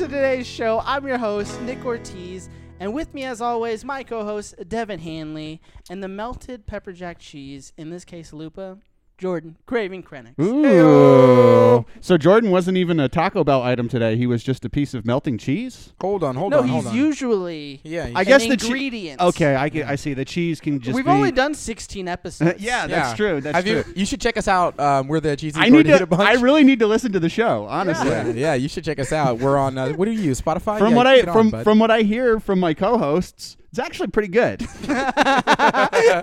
To today's show. I'm your host, Nick Ortiz, and with me, as always, my co host, Devin Hanley, and the melted pepper jack cheese, in this case, Lupa, Jordan, Craving Krennic. Ooh. So Jordan wasn't even a Taco Bell item today. He was just a piece of melting cheese. Hold on, hold No, on, hold he's on. usually yeah, I an guess the che- ingredients. Okay, I, get, I see. The cheese can just We've be. only done 16 episodes. yeah, Yeah. that's true. That's Have true. you? You should check us out. Um, we're the cheesy I need Gordita to. bunch. I really need to listen to the show. Honestly. Yeah, yeah, you should check us out. We're on. Uh, what do you use? Spotify. From Yeah, what I get on, from bud. from what I hear from my co-hosts, it's actually pretty good. yeah,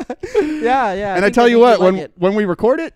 yeah. and I think tell you what, like when it. when we record it,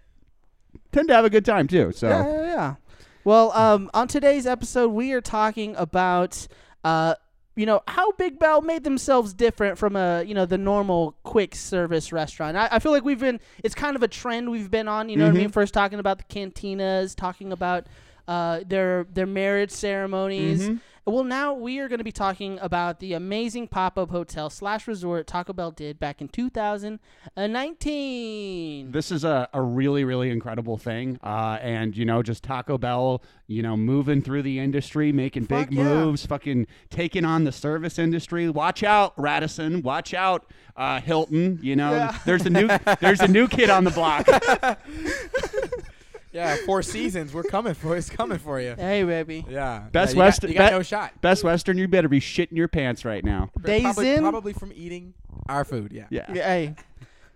tend to have a good time too. So Yeah, yeah, yeah. Well, um, on today's episode, we are talking about, uh, you know, how Big Bell made themselves different from a, you know, the normal quick service restaurant. I, I feel like we've been, it's kind of a trend we've been on. You know what I mean? Mhm. First talking about the cantinas, talking about uh, their their marriage ceremonies. Mhm. Well, now we are going to be talking about the amazing pop up hotel slash resort Taco Bell did back in 2019. This is a, a really, really incredible thing. Uh, and, you know, just Taco Bell, you know, moving through the industry, making Fuck big yeah. moves, fucking taking on the service industry. Watch out, Radisson. Watch out, uh, Hilton. You know, Yeah. there's a new there's a new kid on the block. yeah, Four Seasons. We're coming for. It's coming for you. Hey, baby. Yeah. Best yeah, you West- Got, you got be- no shot. Best Western, you better be shitting your pants right now. Days probably, in. probably from eating our food. Yeah. Yeah. Yeah, Hey.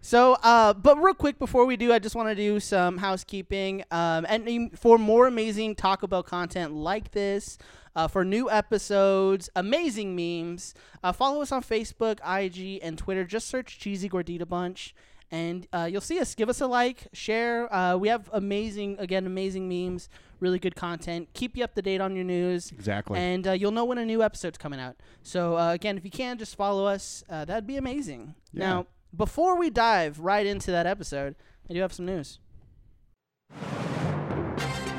So, uh, but real quick before we do, I just want to do some housekeeping. Um, and for more amazing Taco Bell content like this, uh, for new episodes, amazing memes, uh, follow us on Facebook, IG, and Twitter. Just search Cheesy Gordita Bunch, and uh, you'll see us. Give us a like, share. Uh, we have amazing, again, amazing memes, really good content. Keep you up to date on your news. Exactly. And uh, you'll know when a new episode's coming out. So uh, again, if you can, just follow us. Uh, that'd be amazing. Yeah. Now, before we dive right into that episode, I do have some news.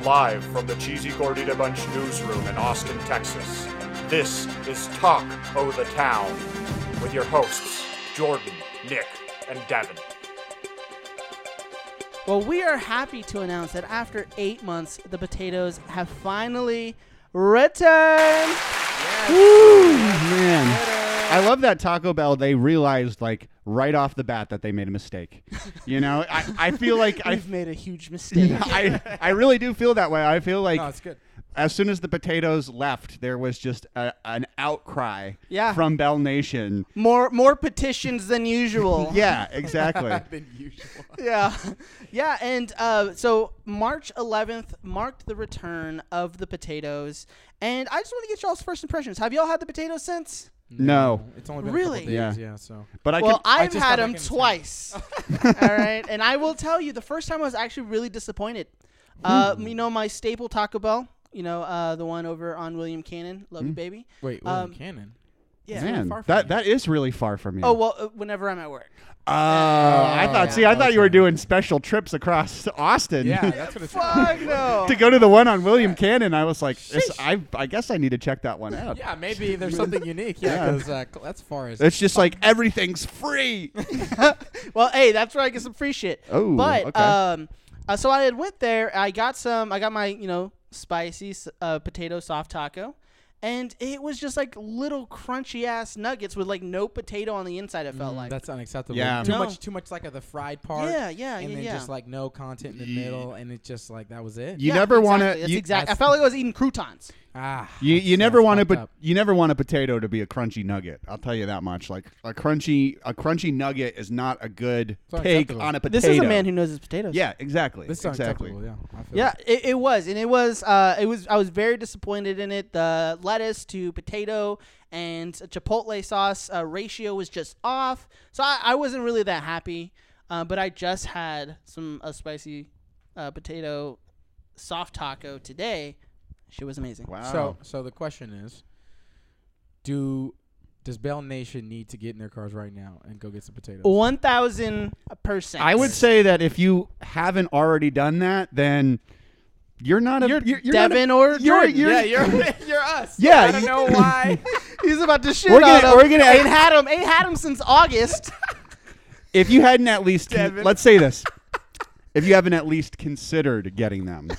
Live from the Cheesy Gordita Bunch newsroom in Austin, Texas. This is Talk O' the Town with your hosts, Jordan, Nick, and Devin. Well, we are happy to announce that after eight months, the potatoes have finally returned. Yes. Woo, man. I love that Taco Bell. They realized like right off the bat that they made a mistake. You know, I, I feel like I, We've made a huge mistake. I I really do feel that way. I feel like No, it's good. As soon as the potatoes left, there was just a, an outcry Yeah. from Bell Nation. more more petitions than usual. Yeah, exactly. Than usual. yeah yeah and uh, so march 11th marked the return of the potatoes and i just want to get y'all's first impressions have y'all had the potatoes since No. It's only been Really? a couple days. Yeah. yeah. So. but I well could, i've just had them back in town. twice all right and i will tell you the first time i was actually really disappointed uh, Hmm. you know my staple taco bell you know uh, the one over on william cannon love you baby Wait. William Um, Cannon. yeah really man, far from that you. that is really far from you. oh well uh, whenever i'm at work Oh, I thought. yeah. See, I thought you were doing special trips across Austin. Yeah, that's what it's. fuck no to go to the one on William Cannon, I was like, this, I I guess I need to check that one out. Yeah, maybe there's something unique. Yeah, Yeah. because uh, cl- that's far as. It's just like everything's free. well, hey, that's where I get some free shit. Oh, but okay. um, uh, so I had went there. I got some. I got my you know spicy uh, potato soft taco, and it was just like little crunchy ass nuggets with like no potato on the inside. It felt Mm, like. that's unacceptable. Yeah. Too No. much. Too much like of the fried part. yeah, yeah, And yeah, then yeah. just like no content in the middle, and it's just like that was it. You Yeah, never want exactly. to. That's You, exact. I felt like I was eating croutons. Ah. you, you never want to, but you never want a potato to be a crunchy nugget. I'll tell you that much. Like a crunchy, a crunchy nugget is not a good It's take unacceptable. on a potato. This is a man who knows his potatoes. Yeah, exactly. This is exactly. unacceptable. Yeah. I feel Yeah, it. it, it was, and it was, uh, it was. I was very disappointed in it. The lettuce to potato and chipotle sauce uh, ratio was just off, so I, I wasn't really that happy. Uh, but I just had some a spicy uh, potato soft taco today. She was amazing. Wow. So, so the question is, do does Bell Nation need to get in their cars right now and go get some potatoes? One thousand percent. I would say that if you haven't already done that, then you're not a you're, you're, you're not a- Devin or you're- Jordan. you're- yeah, you're you're us. Yeah, I don't you- know why. He's about to shit We're on gonna- him. we're gonna- ain't had him. Ain't had him since August. if you hadn't at least con- Devin. let's say this if you haven't at least considered getting them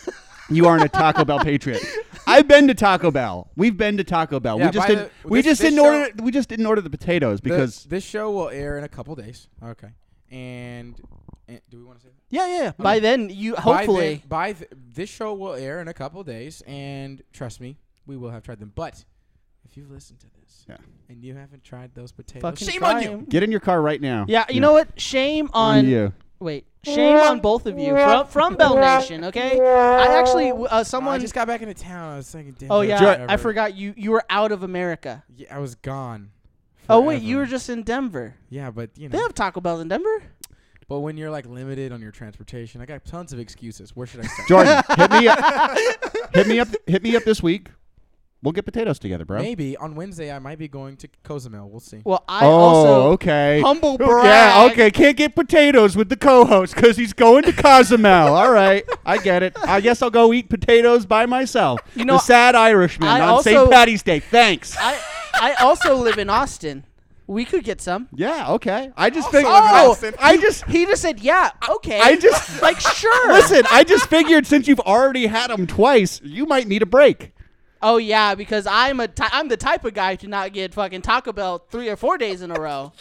you aren't a taco bell patriot I've been to Taco Bell. We've been to Taco Bell. Yeah, we just by didn't. the- we this- just this didn't show- order. We just didn't order the potatoes The- because this show will air in a couple days. Okay. And, and do we want to say that? Yeah, yeah. yeah. By then, you hopefully. by, then, by th- this show will air in a couple days, and trust me, we will have tried them. But if you've listened to this Yeah. and you haven't tried those potatoes, Fucking shame try on you. 'em. get in your car right now. Yeah, you know what? Shame On on you. Wait, shame on both of you from from Bell Nation. Okay, I actually uh, I someone. just got back into town. I was thinking, damn, oh yeah, whatever. I forgot you. You were out of America. Yeah, I was gone. Oh wait, you were just in Denver. Yeah, but you know They know, have Taco Bell in Denver. but when you're like limited on your transportation, I got tons of excuses. Where should I start? Jordan, hit me up. hit me up. Hit me up this week. We'll get potatoes together, bro. Maybe on Wednesday I might be going to Cozumel. We'll see. Well, I oh, also okay. humble oh, Yeah, okay. Can't get potatoes with the co-host because he's going to Cozumel. All right, I get it. I guess I'll go eat potatoes by myself. You know, the sad Irishman I on also- St. Patty's Day. Thanks. I I also live in Austin. We could get some. yeah, okay. I just oh, figured. Oh, I just. He just said, "Yeah, okay." I just like sure. listen. I just figured since you've already had them twice, you might need a break. Oh yeah, because I'm a ty- I'm the type of guy to not get fucking Taco Bell three or four days in a row.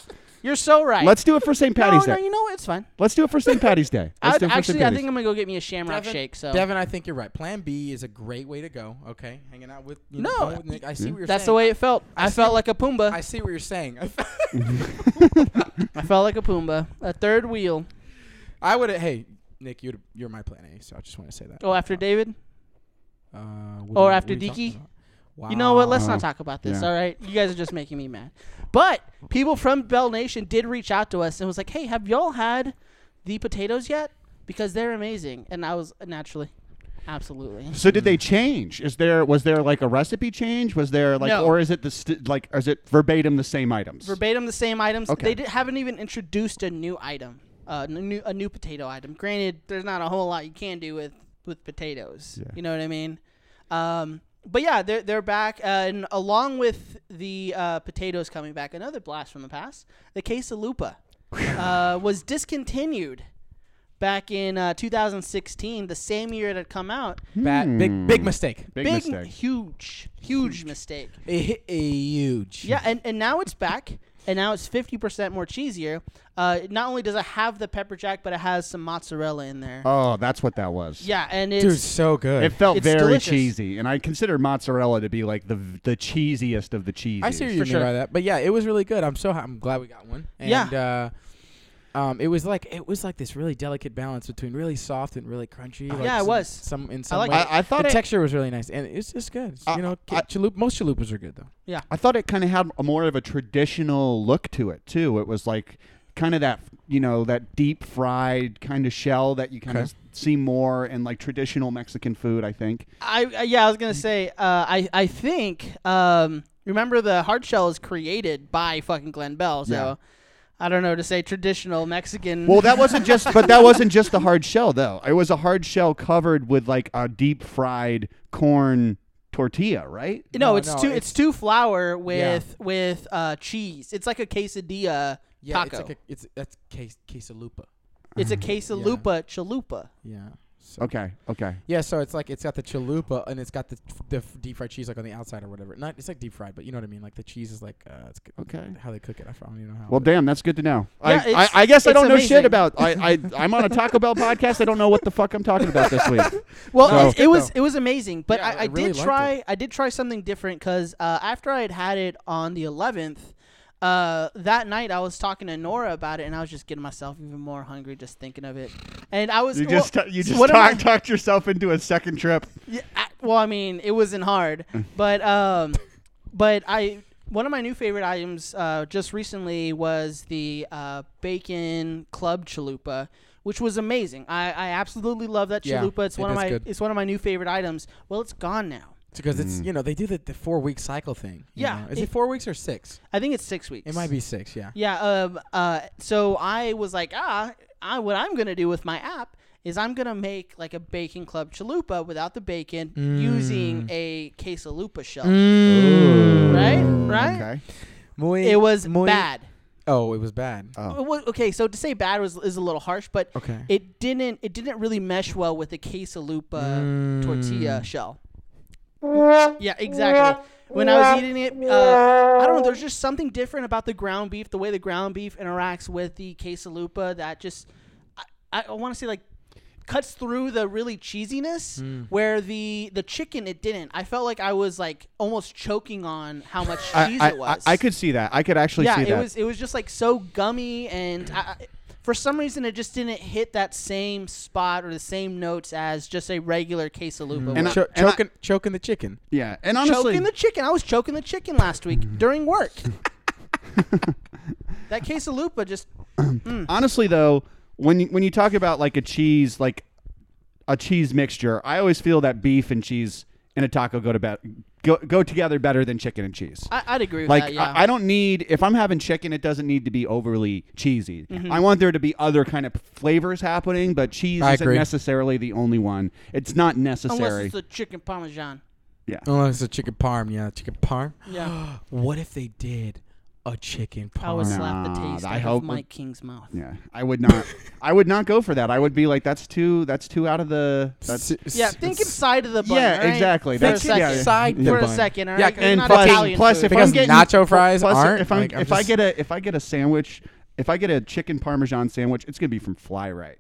You're so right. Let's do it for St. Patty's no, Day. no, you know what? It's fine. Let's do it for St. Patty's Day. Let's I, do it for St. actually, I Patty's. think I'm gonna go get me a Shamrock Devin, shake. So Devin, I think you're right. Plan B is a great way to go. Okay, hanging out with you know, No, going with Nick. I see what you're that's the way it felt. I, I see felt like a Pumbaa. I see what you're saying. I felt like a Pumbaa. A third wheel. I would. Hey, Nick, you're you're my plan A. So I just want to say that. Oh, after David. Uh, Or after Diki. are we talking Deaky? about? You know what? Let's Wow. not talk about this. Yeah. All right, you guys are just making me mad. But people from Bell Nation did reach out to us and was like, "Hey, have y'all had the potatoes yet? Because they're amazing." And I was naturally, absolutely. So did they change? Is there was there like a recipe change? Was there like No. or is it the st- like is it verbatim the same items? verbatim the same items. Okay. They di- haven't even introduced a new item, uh, n- new a new potato item. Granted, there's not a whole lot you can do with with potatoes. Yeah. You know what I mean? Um, but yeah, they're they're back, uh, and along with the uh, potatoes coming back, another blast from the past, the quesalupa uh, was discontinued back in uh, 2016, the same year it had come out. Bad, big, big mistake. Big, Big, mistake. huge, huge mistake. A, a huge. Yeah, and, and now it's back, and now it's fifty percent more cheesier. Uh, not only does it have the pepper jack, but it has some mozzarella in there. Oh, that's what that was. yeah, and it's dude, so good. It felt It's very delicious. cheesy, and I consider mozzarella to be like the the cheesiest of the cheese. I see what you For mean sure. by that, but yeah, it was really good. I'm so ha- I'm glad we got one. And, Yeah. Uh, um, it was like it was like this really delicate balance between really soft and really crunchy. Like Yeah, it some- was. Some in some like way. I, I thought the it. texture was really nice, and it's just good. It's, I- you know, I- chalup, most chalupas are good though. Yeah, I thought it kind of had a more of a traditional look to it too. It was like kind of that you know that deep fried kind of shell that you kind of Okay. see more in like traditional Mexican food. I think. I, I yeah, I was gonna say. Uh, I I think. Um, remember the hard shell is created by fucking Glenn Bell, so. Yeah. I don't know to say traditional Mexican. Well, that wasn't just, but that wasn't just the hard shell though. It was a hard shell covered with like a deep fried corn tortilla, right? no, No, it's no, two. It's, it's- two flour with with uh, cheese. It's like a quesadilla Yeah, taco. it's like a, it's that's quesalupa. It's a quesalupa chalupa. Yeah. So. Okay, okay. Yeah, so it's like it's got the chalupa and it's got the the deep fried cheese like on the outside or whatever. Not it's like deep fried, but you know what I mean. Like the cheese is like uh, it's good. Okay. How they cook it, I don't even know how. Well, damn, that's good to know. Yeah, I, I, I guess I don't know shit about. I, I I'm on a Taco Bell podcast. I don't know what the fuck I'm talking about this week. Well, So- it, it was it was amazing, but Yeah, I, I I, really did liked try I did try something different because uh, after I had had it on the 11th, uh, that night I was talking to Nora about it, and I was just getting myself even more hungry just thinking of it. And I was You well, just t- you just what am I- talked yourself into a second trip. Yeah, I, well, I mean, it wasn't hard, but um, but I one of my new favorite items uh, just recently was the uh, bacon club chalupa, which was amazing. I, I absolutely love that Yeah, chalupa. it's it one of my good. it's one of my new favorite items. Well, it's gone now. Because it's Mm. you know they do the, the four week cycle thing. you Yeah, know. Is it- it, four weeks or six? I think it's six weeks. It might be six. Yeah. Yeah. Um. Uh. So I was like, ah, I, what I'm gonna do with my app is I'm gonna make like a bacon club chalupa without the bacon, using Mm. a quesalupa shell. Mm. Right. Right. Okay. Muy, It was muy- bad. Oh, it was bad. Oh. It okay, so to say bad was is a little harsh, but Okay. it didn't it didn't really mesh well with the quesalupa tortilla shell. Yeah, exactly. When I was eating it, uh, I don't know. There's just something different about the ground beef, the way the ground beef interacts with the quesalupa that just, I, I want to say like, cuts through the really cheesiness. Where the the chicken, it didn't. I felt like I was like almost choking on how much cheese I, I, it was. I, I could see that. I could actually yeah, see it that. was it was just like so gummy and I, I- for some reason it just didn't hit that same spot or the same notes as just a regular quesalupa. And would. I- Cho- and I- choking, choking the chicken. yeah, and honestly, choking the chicken. I was choking the chicken last week mm-hmm. during work. that quesalupa just mm. honestly though, when you, when you talk about like a cheese, like a cheese mixture, I always feel that beef and cheese in a taco go to be- go go together better than chicken and cheese. I, I'd agree with like that. Yeah. I, I don't need if I'm having chicken, it doesn't need to be overly cheesy. Mm-hmm. I want there to be other kind of flavors happening, but cheese I isn't agree. necessarily the only one. It's not necessary. Unless it's a chicken parmesan. yeah. Unless it's a chicken parm. Yeah, chicken parm. Yeah. What if they did a chicken parmesan. I would parm? slap the Nah, taste I out hope- of Mike King's mouth. Yeah, I would not. I would not go for that. I would be like, that's too. That's too out of the. That's Yeah, think s- inside of the bun. yeah, all right? exactly. For a second. yeah, yeah. Side Yeah. the For a bun. second, all Yeah, right? 'Cause and not plus, Italian plus food. if I'm Because getting nacho fries plus aren't. if I'm like, I'm if I just- get a if I get a sandwich, if I get a chicken parmesan sandwich, it's gonna be from Fly Right.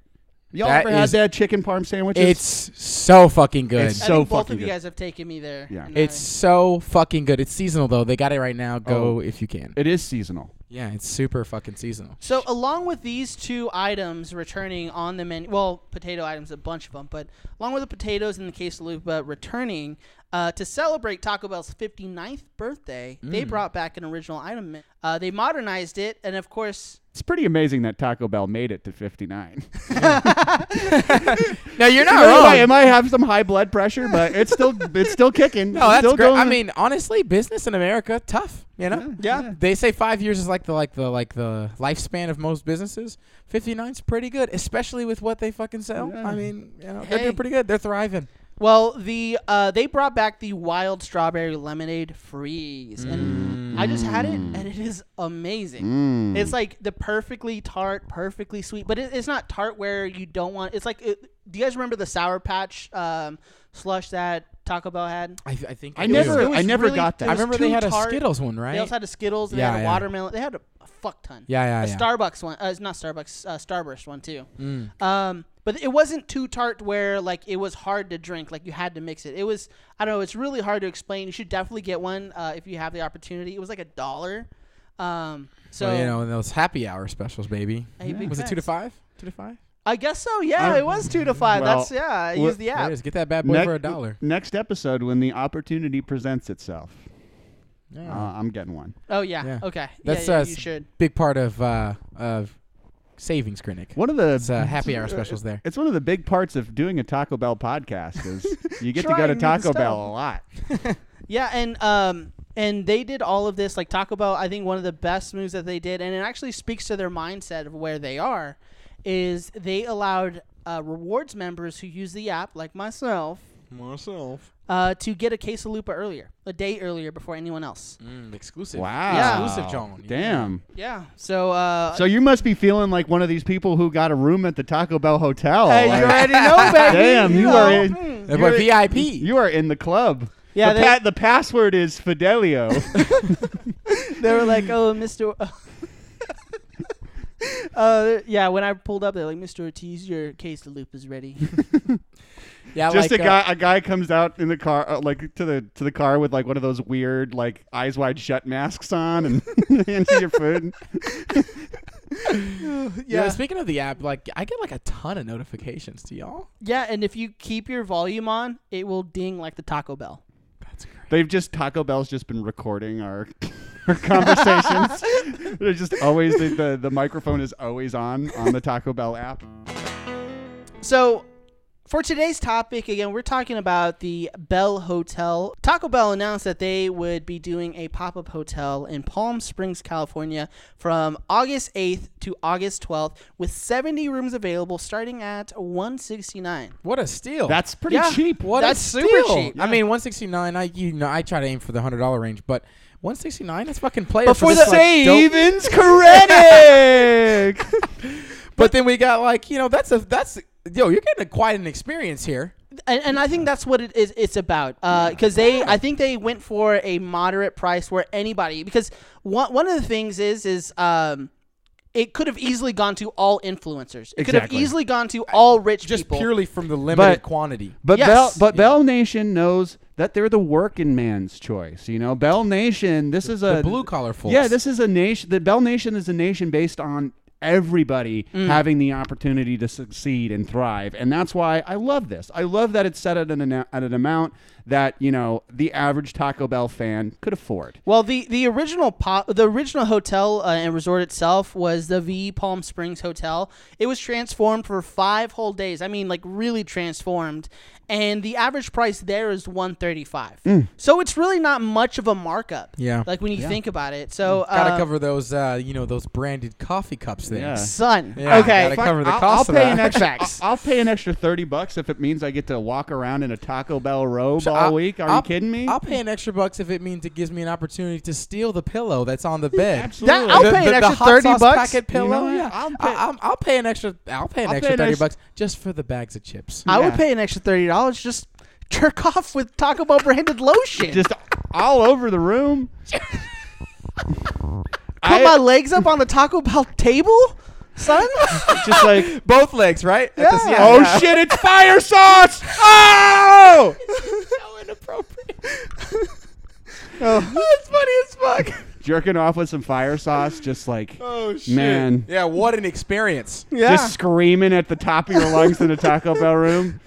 Y'all That ever had is- that chicken parm sandwiches? It's so fucking good. It's I so think both fucking of you good. guys have taken me there. Yeah. and It's I- so fucking good. It's seasonal though. They got it right now. Oh. Go Oh. if you can. it is seasonal. Yeah, it's super fucking seasonal. So along with these two items returning on the menu, well, potato items, a bunch of them, but along with the potatoes and the quesalupa returning uh, to celebrate Taco Bell's 59th birthday, they Mm. brought back an original item. Uh, they modernized it, and of course, It's pretty amazing that Taco Bell made it to 59. No, you're not You know, wrong. might, it might have some high blood pressure, but it's still it's still kicking. no, that's still great. I mean, honestly, business in America tough. You know. Yeah. They say five years is like the like the like the lifespan of most businesses. 59's pretty good, especially with what they fucking sell. Yeah. I mean, you know, Hey. they're doing pretty good. They're thriving. Well, the uh, they brought back the wild strawberry lemonade freeze, and I just had it, and it is amazing. Mm. It's like the perfectly tart, perfectly sweet, but it, it's not tart where you don't want. It's like, it, do you guys remember the Sour Patch um, slush that Taco Bell had? I, I think I it never- was- it was I never really- got that. I remember they too had a. Skittles one, right? They also had a Skittles. They Yeah, had a yeah. watermelon. They had a, a fuck ton. yeah, yeah, a yeah. Starbucks one. Uh, it's not Starbucks. Uh, Starburst one too. Mm. Um, but it wasn't too tart where like it was hard to drink. Like you had to mix it. It was I don't know. It's really hard to explain. You should definitely get one uh, if you have the opportunity. It was like a dollar. Um, so well, you know, and those happy hour specials, baby. Hey, big Was it two to five? Two to five? I guess so. Yeah, Um, it was two to five. well, That's yeah. I well, used the app. it is. Get that bad boy Nec- for a dollar. Next episode, when the opportunity presents itself, Yeah. uh, I'm getting one. Oh yeah. Yeah. Okay. That's, yeah, yeah, uh, you should. Big part of uh, of savings clinic. One of the It's uh, happy hour specials there. It's one of the big parts of doing a Taco Bell podcast is you get to go to Taco. Bell a lot. Yeah, and um, and they did all of this like Taco Bell. I think one of the best moves that they did, and it actually speaks to their mindset of where they are, is they allowed uh, rewards members who use the app, like myself, Myself. uh, to get a quesalupa earlier, a day earlier before anyone else. Mm, exclusive. Wow. Yeah. Exclusive, John. Damn. Yeah. So. Uh, So you must be feeling like one of these people who got a room at the Taco Bell hotel. hey, Like, you already know, baby. Damn, you know. are in- Hmm. They're You're- VIP. You are in the club. Yeah, the, they- pa- the password is Fidelio. they were like, "Oh, Mister." uh, yeah. When I pulled up, they're like, "Mr. Ortiz, your quesalupa is ready." yeah, Just like, a uh, guy, a guy comes out in the car, uh, like to the to the car with like one of those weird like eyes wide shut masks on, and hands you your food. yeah. Speaking of the app, like I get like a ton of notifications to y'all. Yeah, and if you keep your volume on, it will ding like the Taco Bell. That's great. They've just Taco Bell's just been recording our our conversations. They're just always the, the the microphone is always on on the Taco Bell app. So, for today's topic, again, we're talking about the Bell Hotel. Taco Bell announced that they would be doing a pop up hotel in Palm Springs, California from August 8th to August 12th with 70 rooms available starting at 169 What a steal. That's pretty Yeah. cheap. what that's a super steal. cheap. I mean, 169. I you know I try to aim for the hundred dollar range, but 169. That's fucking player But for for this, the like, dope- Savings Credit. But then we got like you know that's a that's yo you're getting a, quite an experience here. and, and I think that's what it is. It's about because they, I think they went for a moderate price where anybody because one one of the things is is um, it could have easily gone to all influencers. It could have easily gone to all rich people. Just people. purely from the limited But- quantity. But Yes. Bell, but Yeah. Bell Nation knows that they're the working man's choice. You know, Bell Nation. This is a blue collar folks. Yeah, this is a nation. The Bell Nation is a nation based on everybody Mm. having the opportunity to succeed and thrive, and that's why I love this. I love that it's set at an at an amount that you know the average Taco Bell fan could afford. Well, the the original po- the original hotel uh, and resort itself was the V Palm Springs Hotel. It was transformed for five whole days. I mean, like really transformed. And the average price there is one thirty five. So it's really not much of a markup. Yeah. Like when you think about it. So Gotta uh, cover those, uh, you know, those branded coffee cups things. Yeah. son. Yeah, okay. gotta cover the I'll, cost I'll of pay that. an extra. Facts. I'll, I'll pay an extra thirty bucks if it means I get to walk around in a Taco Bell robe So all I'll- week. Are I'll- you kidding me? I'll pay an extra bucks if it means it gives me an opportunity to steal the pillow that's on the bed. Absolutely. That- I'll the, pay an the- the extra hot 30 sauce bucks. Packet You know pillow. what? yeah, I'll I, pay- I'll, I'll pay an extra. I'll pay an I'll extra pay an thirty ex- bucks just for the bags of chips. I would Yeah. pay an extra thirty dollars just jerk off with Taco Bell branded lotion. just all over the room. put I- my legs up on the Taco Bell table, son. just like Both legs, right? At the- Yeah. Oh shit! It's fire sauce! Oh! so inappropriate. Oh. oh That's funny as fuck. Jerking off with some fire sauce, just like Oh shit. Man. Yeah, what an experience. yeah. just screaming at the top of your lungs in a Taco Bell room.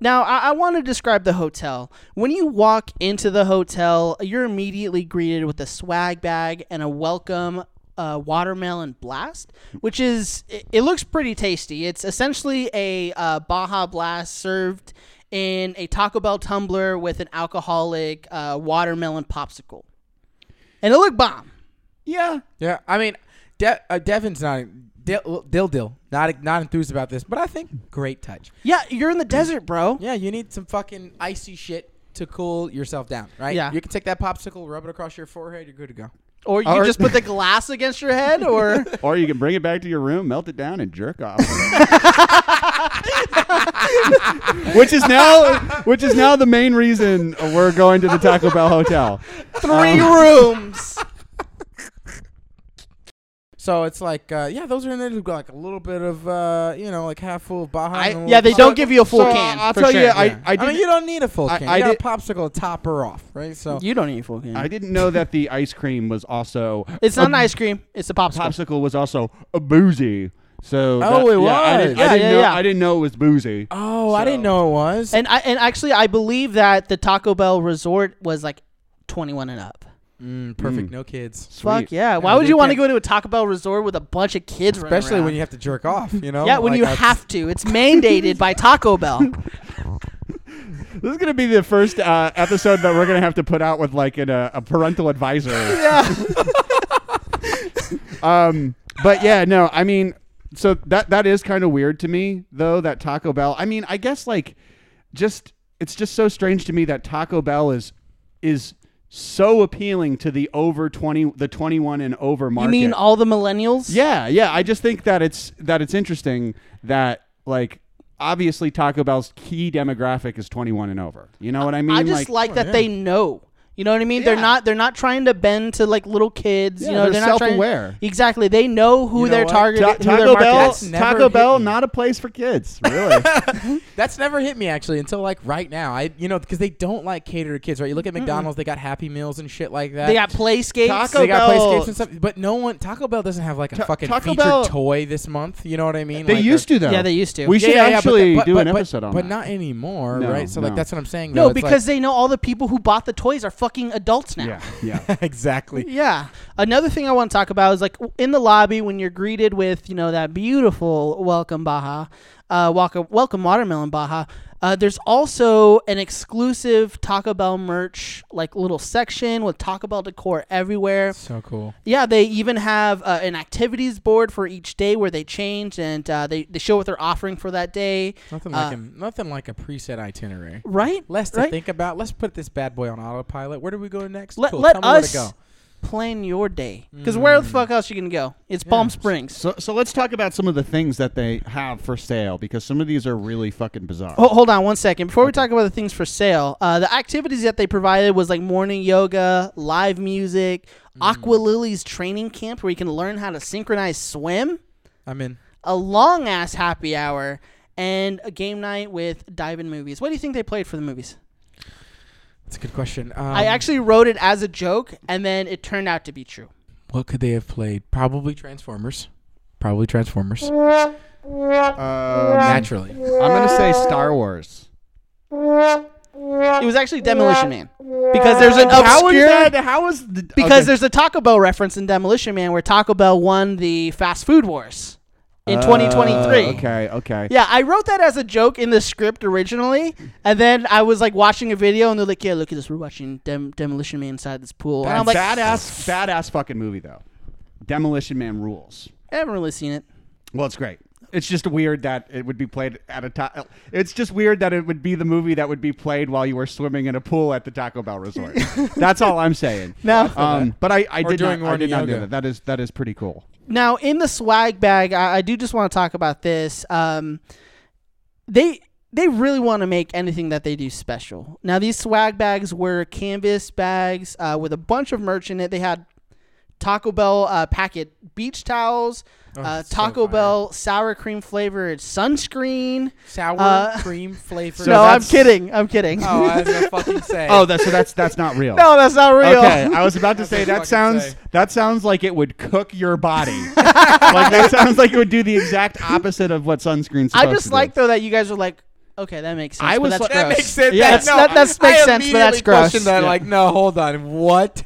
Now, I, I want to describe the hotel. When you walk into the hotel, you're immediately greeted with a swag bag and a welcome uh, watermelon blast, which is, it, it looks pretty tasty. It's essentially a uh, Baja Blast served in a Taco Bell tumbler with an alcoholic uh, watermelon popsicle. And it looked bomb. Yeah. Yeah, I mean, De- uh, Devin's not Dill, Dill Dill not not enthused about this, but I think great touch. Yeah, you're in the desert, bro. Yeah, you need some fucking icy shit to cool yourself down, right? Yeah. you can take that popsicle, rub it across your forehead, you're good to go. Or you Or- just put the glass against your head, or Or you can bring it back to your room, melt it down, and jerk off. which is now, which is now the main reason we're going to the Taco Bell hotel. three um, rooms. So it's like, uh, yeah, those are in there. We've got like a little bit of, uh, you know, like half full of Baja. I- Yeah, they pop- don't give you a full So, can. I'll for tell sure. you, I, Yeah. I, I mean, you don't need a full I- can. I you got did- a popsicle to top her off, right? So You don't need a full can. I didn't know that the ice cream was also It's not an ice cream. It's a popsicle. popsicle was also a boozy. So Oh, that- it yeah, I was. didn't, Yeah, I didn't yeah, know. yeah. I didn't know it was boozy. Oh, I didn't know it was. And I and actually I believe that the Taco Bell resort was like 21 and up. Mm, perfect, Mm. no kids. Fuck yeah! Why Yeah, would you want to go to a Taco Bell resort with a bunch of kids Especially when you have to jerk off, you know? yeah, when Like, you that's- have to. It's mandated by Taco Bell. This is gonna be the first uh, episode that we're gonna have to put out with like an, uh, a parental advisory. yeah. um, but yeah, no, I mean, so that that is kind of weird to me though. That Taco Bell. I mean, I guess like, just it's just so strange to me that Taco Bell is is so appealing to the over twenty, the twenty one and over market. You mean all the millennials? Yeah, yeah. I just think that it's that it's interesting that like obviously Taco Bell's key demographic is 21 and over. You know what I mean? I just like, oh, that yeah. they know. You know what I mean? They're not. They're not trying to bend to like little kids. Yeah, you know, they're not trying- self-aware. Exactly. They know who You know they're targeting. Ta- who their Taco market Bell, is. That's never Taco Bell, me. not a place for kids. Really? That's never hit me actually until like right now. I you know because they don't like cater to kids, right? You look at McDonald's, they got Happy Meals and shit like that. They got play skates. Taco they got Bell- playscapes and stuff, but no one Taco Bell doesn't have like a Ta- fucking Taco featured Bell- toy this month. You know what I mean? they Like, used to though. Yeah, they used to. We Yeah, should yeah, yeah, actually the- but- do but- an episode on but not anymore, right? So like that's what I'm saying. No, because they know all the people who bought the toys are fucking adults now. Yeah, yeah. exactly. Yeah. Another thing I want to talk about is like in the lobby when you're greeted with you know that beautiful welcome Baja, uh, welcome welcome watermelon Baja. Uh, there's also an exclusive Taco Bell merch like little section with Taco Bell decor everywhere. So cool. Yeah, they even have uh, an activities board for each day where they change and uh, they they show what they're offering for that day. Nothing Uh, like a, nothing like a preset itinerary. Right. Less to right? think about. Let's put this bad boy on autopilot. Where do we go next? Let- cool. let Tell me where to us- go. Plan your day because where the fuck else you gonna go? It's Palm Springs. So, so let's talk about some of the things that they have for sale because some of these are really fucking bizarre. Ho- hold on one second. Before we talk about the things for sale, uh, the activities that they provided was like morning yoga, live music, Aqualillies training camp where you can learn how to synchronize swim, I'm in. a long ass happy hour, and a game night with dive-in movies. What do you think they played for the movies? That's a good question. Um, I actually wrote it as a joke, and then it turned out to be true. what could they have played? Probably Transformers. Probably Transformers. Um, Naturally. I'm gonna say Star Wars. It was actually Demolition Man because there's an obscure. How is obscure that? How is the because okay. there's a Taco Bell reference in Demolition Man where Taco Bell won the fast food wars in Uh, 2023. Okay, okay. Yeah, I wrote that as a joke in the script originally, and then I was like watching a video, and they're like, "Yeah, look at this. We're watching Dem- Demolition Man inside this pool." And I'm like, badass, badass fucking movie though. Demolition Man rules. I haven't really seen it. Well, it's great. It's just weird that it would be played at a time. It's just weird that it would be the movie that would be played while you were swimming in a pool at the Taco Bell resort. That's all I'm saying. No. Um, but I, I did not, I did morning not do yoga. that. That is that is pretty cool. Now, in the swag bag, I, I do just want to talk about this. Um, they they really want to make anything that they do special. Now, these swag bags were canvas bags uh, with a bunch of merch in it. They had Taco Bell uh, packet beach towels, Oh, uh, Taco fire. Bell sour cream flavored sunscreen. Sour Uh, cream flavor. no, I'm kidding. I'm kidding. Oh, I was gonna fucking say. Oh, that's so that's that's not real. no, that's not real. Okay, I was about to say that sounds say. that sounds like it would cook your body. like that sounds like it would do the exact opposite of what sunscreen's supposed I just to like do. though that you guys are like, okay, that makes sense. I but was that's like- gross. that makes sense. Yeah, That- that's- that- that I makes sense, but that's immediately gross. That, Yeah. like, no, hold on. What?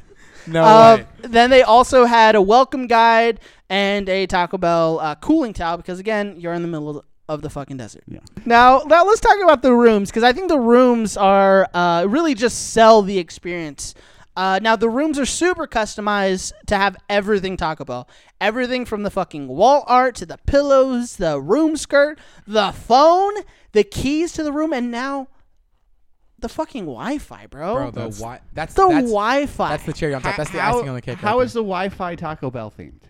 No Uh, way. then they also had a welcome guide and a Taco Bell uh, cooling towel because again, you're in the middle of, of the fucking desert. Yeah. Now, now let's talk about the rooms because I think the rooms are uh, really just sell the experience. Uh, now the rooms are super customized to have everything Taco Bell, everything from the fucking wall art to the pillows, the room skirt, the phone, the keys to the room, and now the fucking Wi-Fi, bro. Bro, the that's- wi- that's the that's, Wi-Fi. that's the cherry on top. That's the how, icing on the cake. How right is the Wi-Fi Taco Bell themed?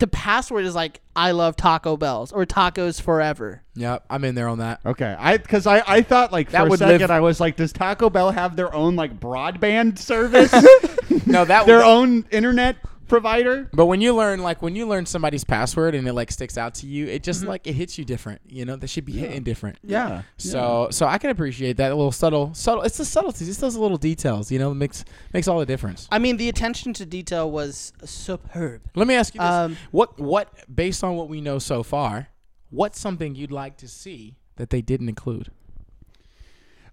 The password is like I love Taco Bells or tacos forever. there. Yep, I'm in there on that. Okay, I because I, I thought like That for a would second live- I was like, does Taco Bell have their own like broadband service? No, that their would- own internet provider? But when you learn, like, when you learn somebody's password and it like sticks out to you, it Mm-hmm. just like it hits you different. You know, they should be hitting different. Yeah. So, so I can appreciate that a little subtle, subtle. It's the subtleties. It's those little details. You know, makes makes all the difference. I mean, the attention to detail was superb. Let me ask you this: Um, what, what, based on what we know so far, what's something you'd like to see that they didn't include?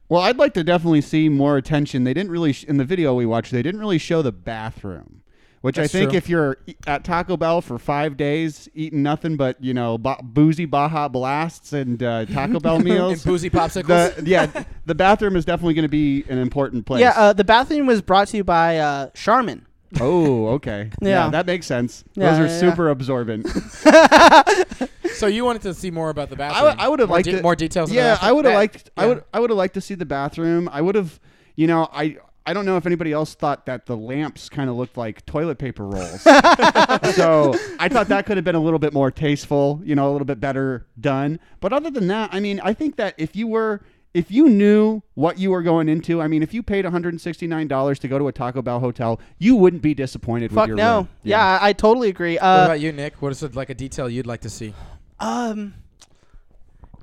Well, I'd like to definitely see more attention. They didn't really sh- in the video we watched. They didn't really show the bathroom, which That's I think true. if you're at Taco Bell for five days eating nothing but you know ba- boozy Baja Blasts and uh, Taco Bell meals And boozy popsicles. the yeah, the bathroom is definitely going to be an important place. Yeah, uh, the bathroom was brought to you by uh, Charmin. oh, okay. Yeah. that makes sense. Yeah, Those are yeah, yeah. super absorbent. so you wanted to see more about the bathroom? would, I would have liked de- it- more details. in the Yeah. I would have That- liked. I would. I would have liked to see the bathroom. I would have. You know, I. I don't know if anybody else thought that the lamps kind of looked like toilet paper rolls. so I thought that could have been a little bit more tasteful, you know, a little bit better done. But other than that, I mean, I think that if you were, if you knew what you were going into, I mean, if you paid $169 to go to a Taco Bell hotel, you wouldn't be disappointed with Fuck your no. room. Yeah, I, I totally agree. What Uh, about you, Nick? What is it like a detail you'd like to see? um,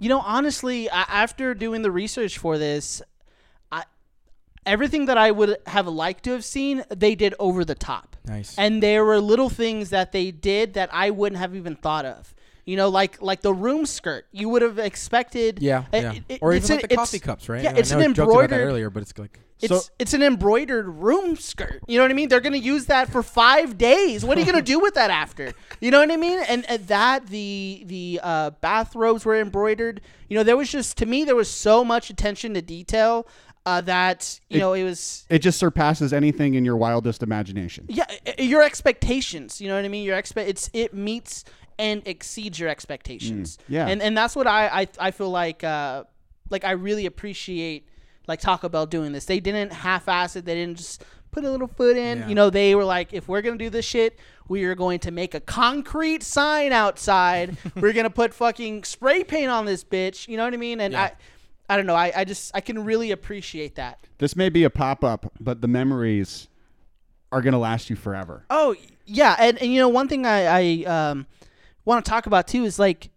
you know, honestly, I, after doing the research for this, I everything that I would have liked to have seen, they did over the top. Nice. and there were little things that they did that I wouldn't have even thought of. You know, like like the room skirt. You would have expected. yeah, yeah. it- or it's even like the coffee cups, right? Yeah, it's an I about that embroidered. earlier, but it's like It's So- it's an embroidered room skirt. You know what I mean? They're gonna use that for five days. What are you gonna do with that after? You know what I mean? And, and that the the uh, bathrobes were embroidered. You know, there was just to me there was so much attention to detail uh, that you It- know it was It just surpasses anything in your wildest imagination. yeah your expectations you know what i mean your expe- it's it meets and exceeds your expectations yeah. and and that's what i i, I feel like uh like i really appreciate like taco bell doing this they didn't half-ass it they didn't just put a little foot in. Yeah. You know, they were like, if we're gonna do this shit, we are going to make a concrete sign outside. we're gonna put fucking spray paint on this bitch. You know what I mean? And Yeah. I, I don't know. I, I just I can really appreciate that. This may be a pop up, but the memories are gonna last you forever. Oh yeah, and, and you know one thing I, I um, want to talk about too is like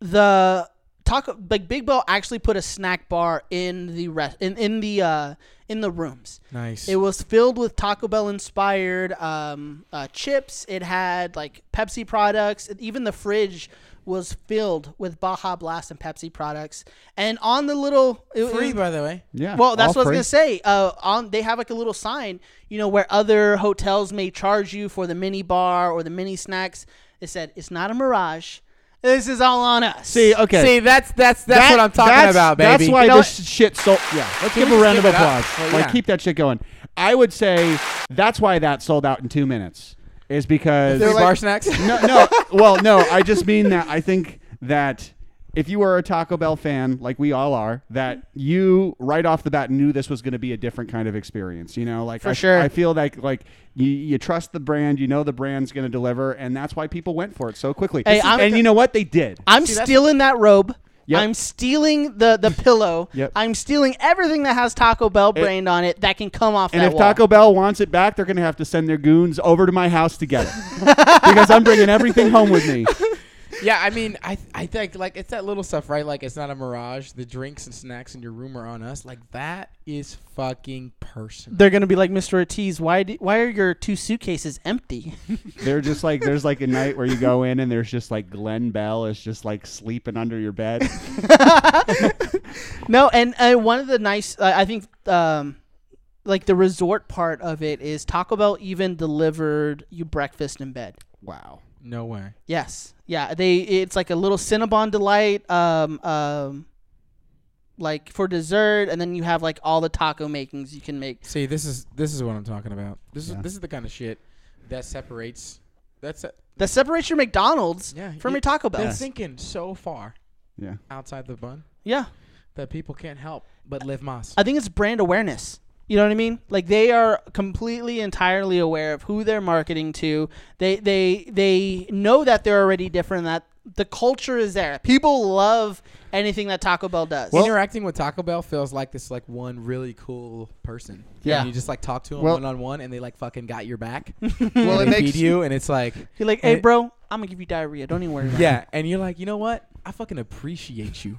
the talk like Big Bell actually put a snack bar in the rest in in the uh, in the rooms. Nice. It was filled with Taco Bell inspired um, uh, chips. It had like Pepsi products. Even the fridge was filled with Baja Blast and Pepsi products. And on the little it, free, it- by the way. Yeah. well, that's all what I was gonna say. Uh, on they have like a little sign, you know, where other hotels may charge you for the mini bar or the mini snacks. It said it's not a mirage. This is all on us. See, okay. See, that's that's that's That- what I'm talking that's- about, baby. That's why You know this shit sold. Yeah, let's give a round of give it up? applause. Well, Like keep that shit going. I would say that's why that sold out in two minutes. Is because Free bar snacks. no, no. Well, no. I just mean that I think that if you were a Taco Bell fan, like we all are, that you right off the bat knew this was going to be a different kind of experience. You know, like For I, sure. I feel like like you, you trust the brand, you know the brand's going to deliver, and that's why people went for it so quickly. Hey, I'm- and you know what they did. I'm See, that's- stealing that robe. Yep. I'm stealing the the pillow. Yep. I'm stealing everything that has Taco Bell brand on it that can come off And that if wall. Taco Bell wants it back, they're going to have to send their goons over to my house to get it because I'm bringing everything home with me. Yeah, I mean, I I think like it's that little stuff, right? Like it's not a mirage. The drinks and snacks in your room are on us. Like that is fucking personal. they're gonna be like, Mr. Ortiz, why do, why are your two suitcases empty? They're just like there's like a night where you go in and there's just like Glenn Bell is just like sleeping under your bed. no, and uh, one of the nice, uh, I think, um, like the resort part of it is Taco Bell even delivered you breakfast in bed. Wow. No way. Yes, yeah, they it's like a little Cinnabon delight, um, um, like for dessert, and then you have like all the taco makings you can make. See, this is this is what I'm talking about. This Yeah. is this is the kind of shit that separates. That's a, That separates your McDonald's yeah from you- your Taco Bell. They're Yes. thinking so far Yeah. outside the bun Yeah, that people can't help but live Más. I think it's brand awareness. You know what I mean? Like they are completely entirely aware of who they're marketing to. They they they know that they're already different. That the culture is there. People love anything that Taco Bell does. Interacting with Taco Bell feels like this like one really cool person. Yeah. And you just like talk to them Well- one on one, and they like fucking got your back. Well, and it they makes feed you, and it's like You're like, hey, and- bro, I'm gonna give you diarrhea. Don't even worry about it. yeah, and you're like, you know what? I fucking appreciate you,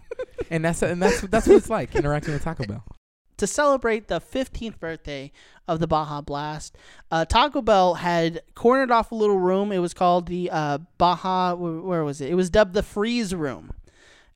and that's and that's that's what it's like interacting with Taco Bell. to celebrate the 15th birthday of the Baja Blast, uh, Taco Bell had cornered off a little room. It was called the uh, Baja. Where, was it? It was dubbed the Freeze Room,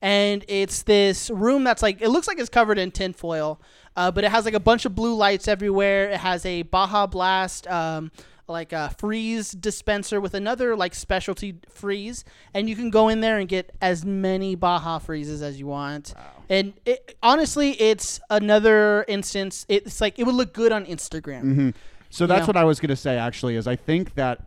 and it's this room that's like it looks like it's covered in tinfoil, uh, but it has like a bunch of blue lights everywhere. It has a Baja Blast. Um, like a freeze dispenser with another like specialty freeze and you can go in there and get as many baja freezes as you want and it, honestly it's another instance it's like it would look good on instagram hmm So that's Yeah. what I was going to say actually is I think that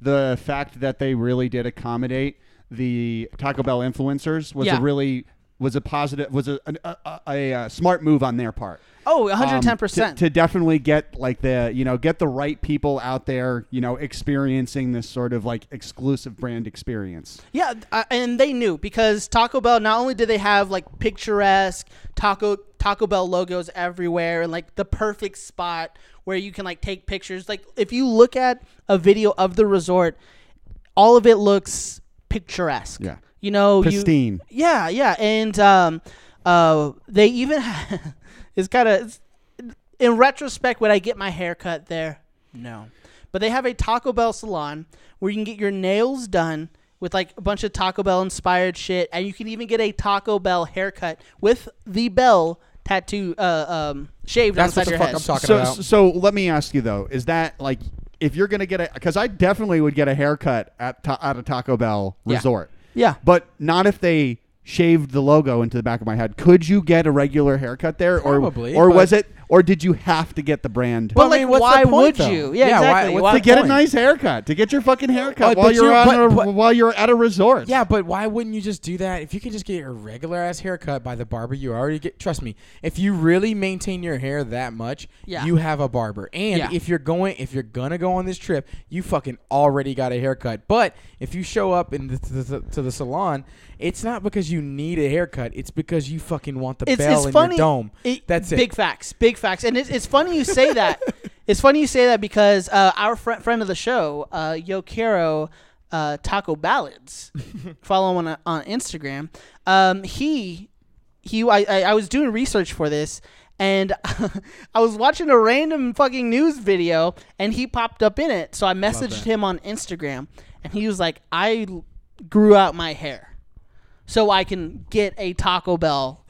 the fact that they really did accommodate the Taco Bell influencers was Yeah. a really was a positive was a a, a, a, smart move on their part. Oh Um, 110% to, to definitely get like the you know get the right people out there you know experiencing this sort of like exclusive brand experience. Yeah, uh, and they knew because Taco Bell not only did they have like picturesque Taco Taco Bell logos everywhere and like the perfect spot where you can like take pictures. Like if you look at a video of the resort, all of it looks picturesque. Yeah. You know, you Pristine. yeah, yeah, and um, uh, they even it's kind of in retrospect. Would I get my hair cut there? No, but they have a Taco Bell salon where you can get your nails done with like a bunch of Taco Bell inspired shit, and you can even get a Taco Bell haircut with the bell tattoo uh, um, shaved That's on what the the side fuck of your I'm talking So about. so let me ask you though, is that like if you're gonna get a because I definitely would get a haircut at ta- at a Taco Bell Yeah. resort. Yeah, but not if they shaved the logo into the back of my head. Could you get a regular haircut there, or Probably, or but- was it or did you have to get the brand? But Well, I like, mean, what's the why point, would though? you? Yeah, Yeah, why- exactly. what's Why- to get a point? nice haircut, to get your fucking haircut But- while but you're you're- on but- a, but- while you're at a resort. Yeah, but why wouldn't you just do that? If you could just get your regular ass haircut by the barber you already get, trust me, if you really maintain your hair that much, Yeah. you have a barber. And Yeah. if you're going, if you're gonna go on this trip, you fucking already got a haircut. But if you show up in the, to, the, to the salon, it's not because you need a haircut. It's because you fucking want the it's, bell it's in funny. your dome. It- That's it. Big facts. Big facts. And it's, it's funny you say that. it's funny you say that because uh, our fr- friend of the show, uh, Yo Quiero uh, Taco Ballads, follow him on on Instagram. Um, he he. I, I I was doing research for this. And I was watching a random fucking news video, and he popped up in it. So I messaged him on Instagram, and he was like, "I grew out my hair, so I can get a Taco Bell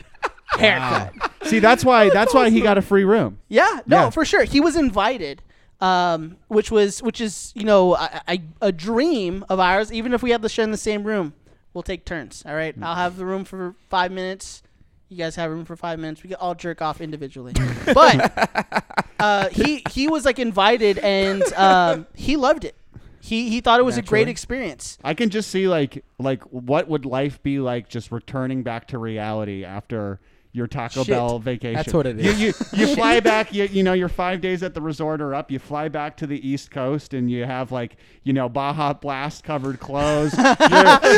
haircut." See, that's why that's why he got a free room. Yeah, no, Yeah. for sure. He was invited, um, which was which is you know a, a, a dream of ours. Even if we have to share in the same room, we'll take turns. All right, I'll have the room for five minutes. You guys have room for five minutes. We can all jerk off individually. but uh, he he was like invited, and um, he loved it. He he thought it was a great experience. I can just see like like what would life be like just returning back to reality after your Taco Shit. Bell vacation. That's what it You you, you fly back. You you know your five days at the resort are up. You fly back to the East Coast and you have like you know Baja Blast covered clothes.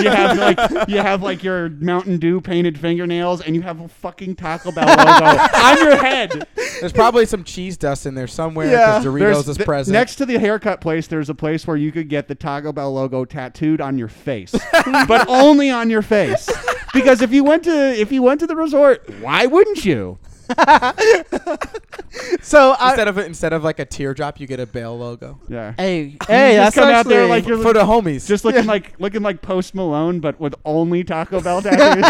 You have like you have like your Mountain Dew painted fingernails and you have a fucking Taco Bell logo on your head. There's probably some cheese dust in there somewhere because Doritos There's- is th- present. Next to the haircut place, there's a place where you could get the Taco Bell logo tattooed on your face, but only on your face. Because if you went to if you went to the resort, why wouldn't you? So I, instead of instead of like a teardrop, you get a Bell logo Yeah. hey hey, that's just come out there actually- like you're for the homies. just looking like looking like Post Malone, but with only Taco Bell tattoos.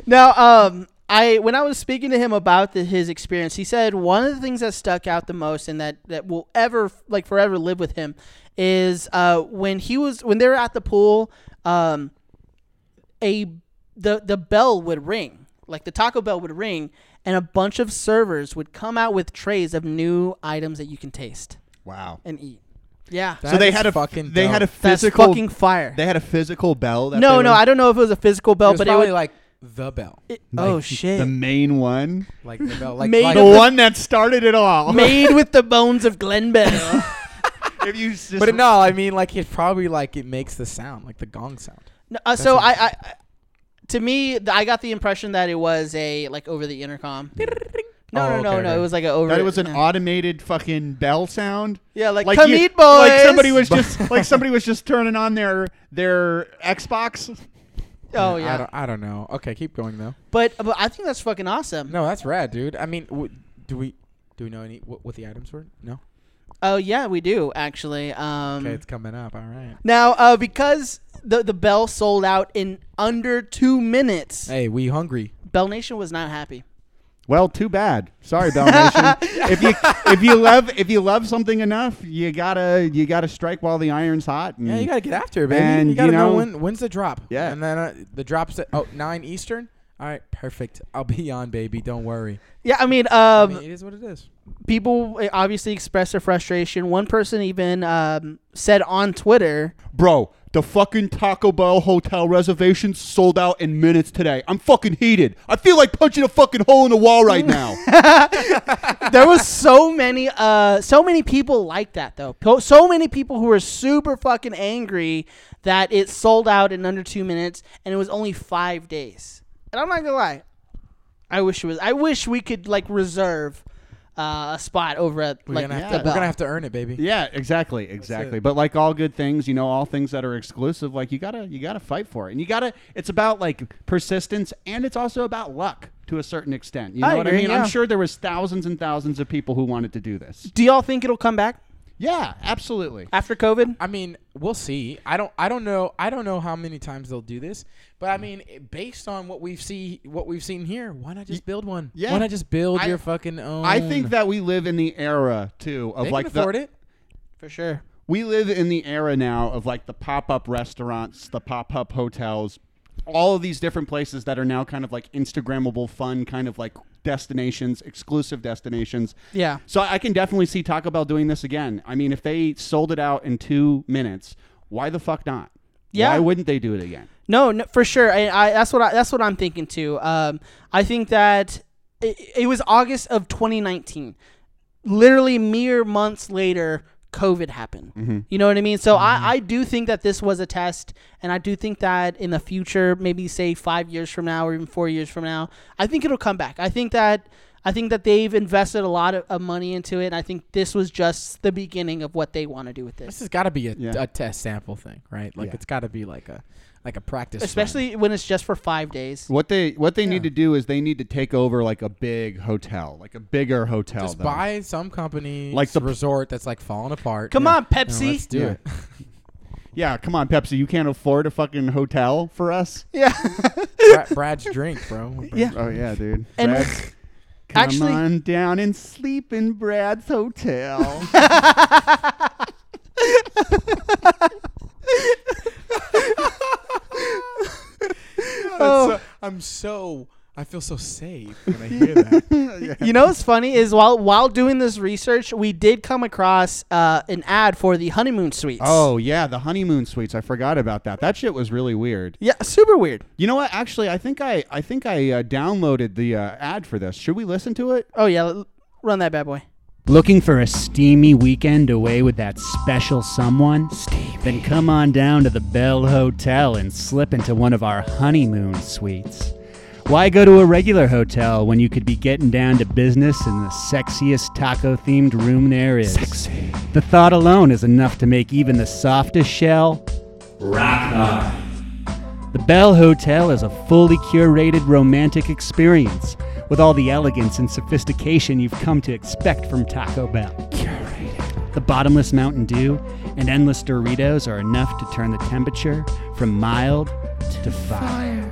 Now, um, I when I was speaking to him about the, his experience, he said one of the things that stuck out the most and that that will ever like forever live with him is uh, when he was when they were at the pool, um, a the the bell would ring, like the Taco Bell would ring, and a bunch of servers would come out with trays of new items that you can taste Wow. and eat. Yeah, so they is had a fucking they had a dope. that's physical fucking fire. they had a physical bell. That no, they no, would- I don't know if it was a physical bell, it was but it probably would. like the bell, it- oh shit! the main one, like the bell, like, Made like the one that started it all. made with the bones of Glen Bell. if you just, But no, I mean like it probably like it makes the sound like the gong sound. No, uh, so I, I, I- to me, I got the impression that it was a like over the intercom. No, Oh, no, okay, no, no. okay. It was like a over. that it was an yeah. automated fucking bell sound. yeah, like, Like come you- eat, boys. Like somebody was just like somebody was just turning on their their Xbox. Oh I yeah, don't, I don't know. Okay, keep going though. but uh, but I think that's fucking awesome. No, that's rad, dude. I mean, w- do we do we know any what, what the items were? No. Oh yeah, we do actually. Um, Okay, it's coming up. All right. now uh, because the the bell sold out in under two minutes, Hey, we hungry? Bell Nation was not happy. Well, too bad. Sorry, Bell Nation. if you if you love if you love something enough, you gotta you gotta strike while the iron's hot. And Yeah, you gotta get after it, baby. And, you gotta you know, know- when when's the drop. Yeah. And then uh, the drop's at oh nine Eastern. All right, perfect. I'll be on, baby. Don't worry. Yeah, I mean, I um, mean, it is what it is. People uh, obviously expressed their frustration. One person even um, said on Twitter, Bro, the fucking Taco Bell hotel reservations sold out in minutes today. I'm fucking heated. I feel like punching a fucking hole in the wall right now. there was so many uh so many people like that though so many people who were super fucking angry that it sold out in under two minutes and it was only five days and i'm not gonna lie i wish it was i wish we could like reserve uh, a spot over at We're like gonna have the to, we're gonna have to earn it, baby. yeah, exactly, exactly. But like all good things, you know, all things that are exclusive, like you gotta you gotta fight for it, and you gotta. It's about like persistence, and it's also about luck to a certain extent. You know I what I mean? yeah. I'm sure there was thousands and thousands of people who wanted to do this. do y'all think it'll come back Yeah, absolutely. after covid I mean, we'll see. I don't. I don't know. I don't know how many times they'll do this, but I mm. mean, based on what we've see, what we've seen here, why not just build one? yeah. Why not just build I- your fucking own? I think that we live in the era too of they like can the, afford it. for sure we live in the era now of like the pop-up restaurants, the pop-up hotels, all of these different places that are now kind of like Instagrammable, fun, kind of like destinations, exclusive destinations. Yeah. So I can definitely see Taco Bell doing this again. I mean, if they sold it out in two minutes, why the fuck not? Yeah. Why wouldn't they do it again? No, no for sure. I, I that's what I, that's what I'm thinking too. Um, I think that it, it was August of 2019. Literally mere months later, COVID happened. Mm-hmm. You know what I mean? So I, mm-hmm. I do think that this was a test, and I do think that in the future, maybe say five years from now or even four years from now, I think it'll come back. I think that I think that they've invested a lot of, of money into it. And I think this was just the beginning of what they want to do with This this, has got to be a, Yeah. a test sample thing, right? Like Yeah. it's got to be like a like a practice. run. especially when it's just for five days. What they what they Yeah. need to do is they need to take over like a big hotel, like a bigger hotel. just though. buy some company Like like the- the resort that's like falling apart. Come Yeah. on, You know, Pepsi. let's do Yeah. it. Yeah, come on, Pepsi. You can't afford a fucking hotel for us. yeah. Brad, Brad's drink, bro. Yeah. Oh yeah, dude. And Brad's- come actually- on down and sleep in Brad's hotel. Oh. I'm so I feel so safe when I hear that. you know what's funny is while while doing this research, we did come across uh, an ad for the honeymoon suites. oh yeah, the honeymoon suites. I forgot about that. That shit was really weird. yeah, super weird. You know what? Actually, I think I I think I uh, downloaded the uh, ad for this. Should we listen to it? Oh yeah, run that bad boy. Looking for a steamy weekend away with that special someone? Then come on down to the Bell Hotel and slip into one of our honeymoon suites. Why go to a regular hotel when you could be getting down to business in the sexiest taco themed room there is? Sexy. The thought alone is enough to make even the softest shell rock hard. The Bell Hotel is a fully curated romantic experience with all the elegance and sophistication you've come to expect from Taco Bell. The bottomless Mountain Dew and endless Doritos are enough to turn the temperature from mild to fire.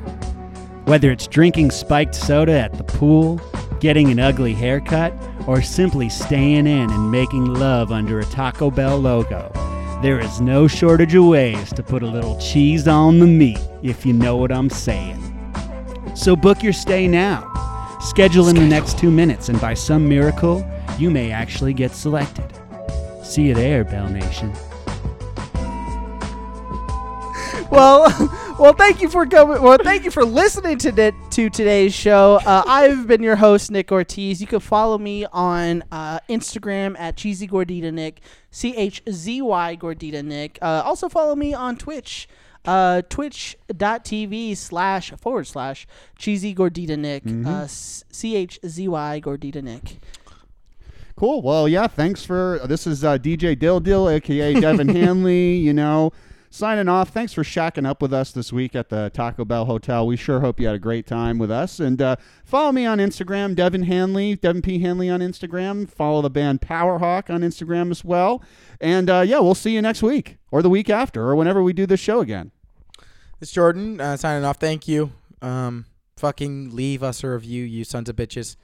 Whether it's drinking spiked soda at the pool, getting an ugly haircut, or simply staying in and making love under a Taco Bell logo, there is no shortage of ways to put a little cheese on the meat, if you know what I'm saying. So book your stay now. Schedule in the next two minutes, and by some miracle, you may actually get selected. See you there, Bell Nation. Well, well, thank you for coming. Well, thank you for listening to the, to today's show. Uh, I've been your host, Nick Ortiz. You can follow me on uh, Instagram at Cheesy Gordita Nick, C H Z Y Gordita Nick. Uh, also follow me on Twitch, uh, twitch.tv slash forward slash Cheesy Gordita Nick, uh, C H Z Y Gordita Nick. Cool. Well, yeah. Thanks for this is uh, DJ Dill Dill, aka Devin Hanley. You know, signing off. Thanks for shacking up with us this week at the Taco Bell Hotel. We sure hope you had a great time with us. And uh, follow me on Instagram, Devin Hanley, Devin P Hanley on Instagram. Follow the band Powerhawk on Instagram as well. And uh, yeah, we'll see you next week or the week after or whenever we do this show again. It's Jordan uh, signing off. Thank you. Um, fucking leave us a review, you sons of bitches.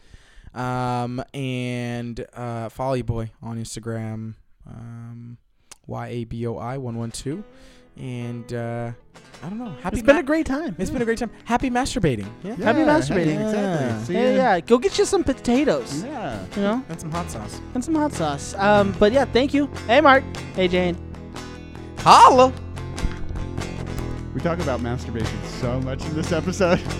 Um, and uh, follow you boy on Instagram, um, Y A B O I one one two, and uh, I don't know. Happy It's been ma- a great time. It's been a great time. Happy masturbating. Yeah. Happy masturbating. Yeah. Exactly. See Yeah, yeah. Go get you some potatoes. Yeah. You know, And some hot sauce. and some hot sauce. Um, but yeah, thank you. Hey, Mark. Hey, Jane. Holla. We talk about masturbation so much in this episode.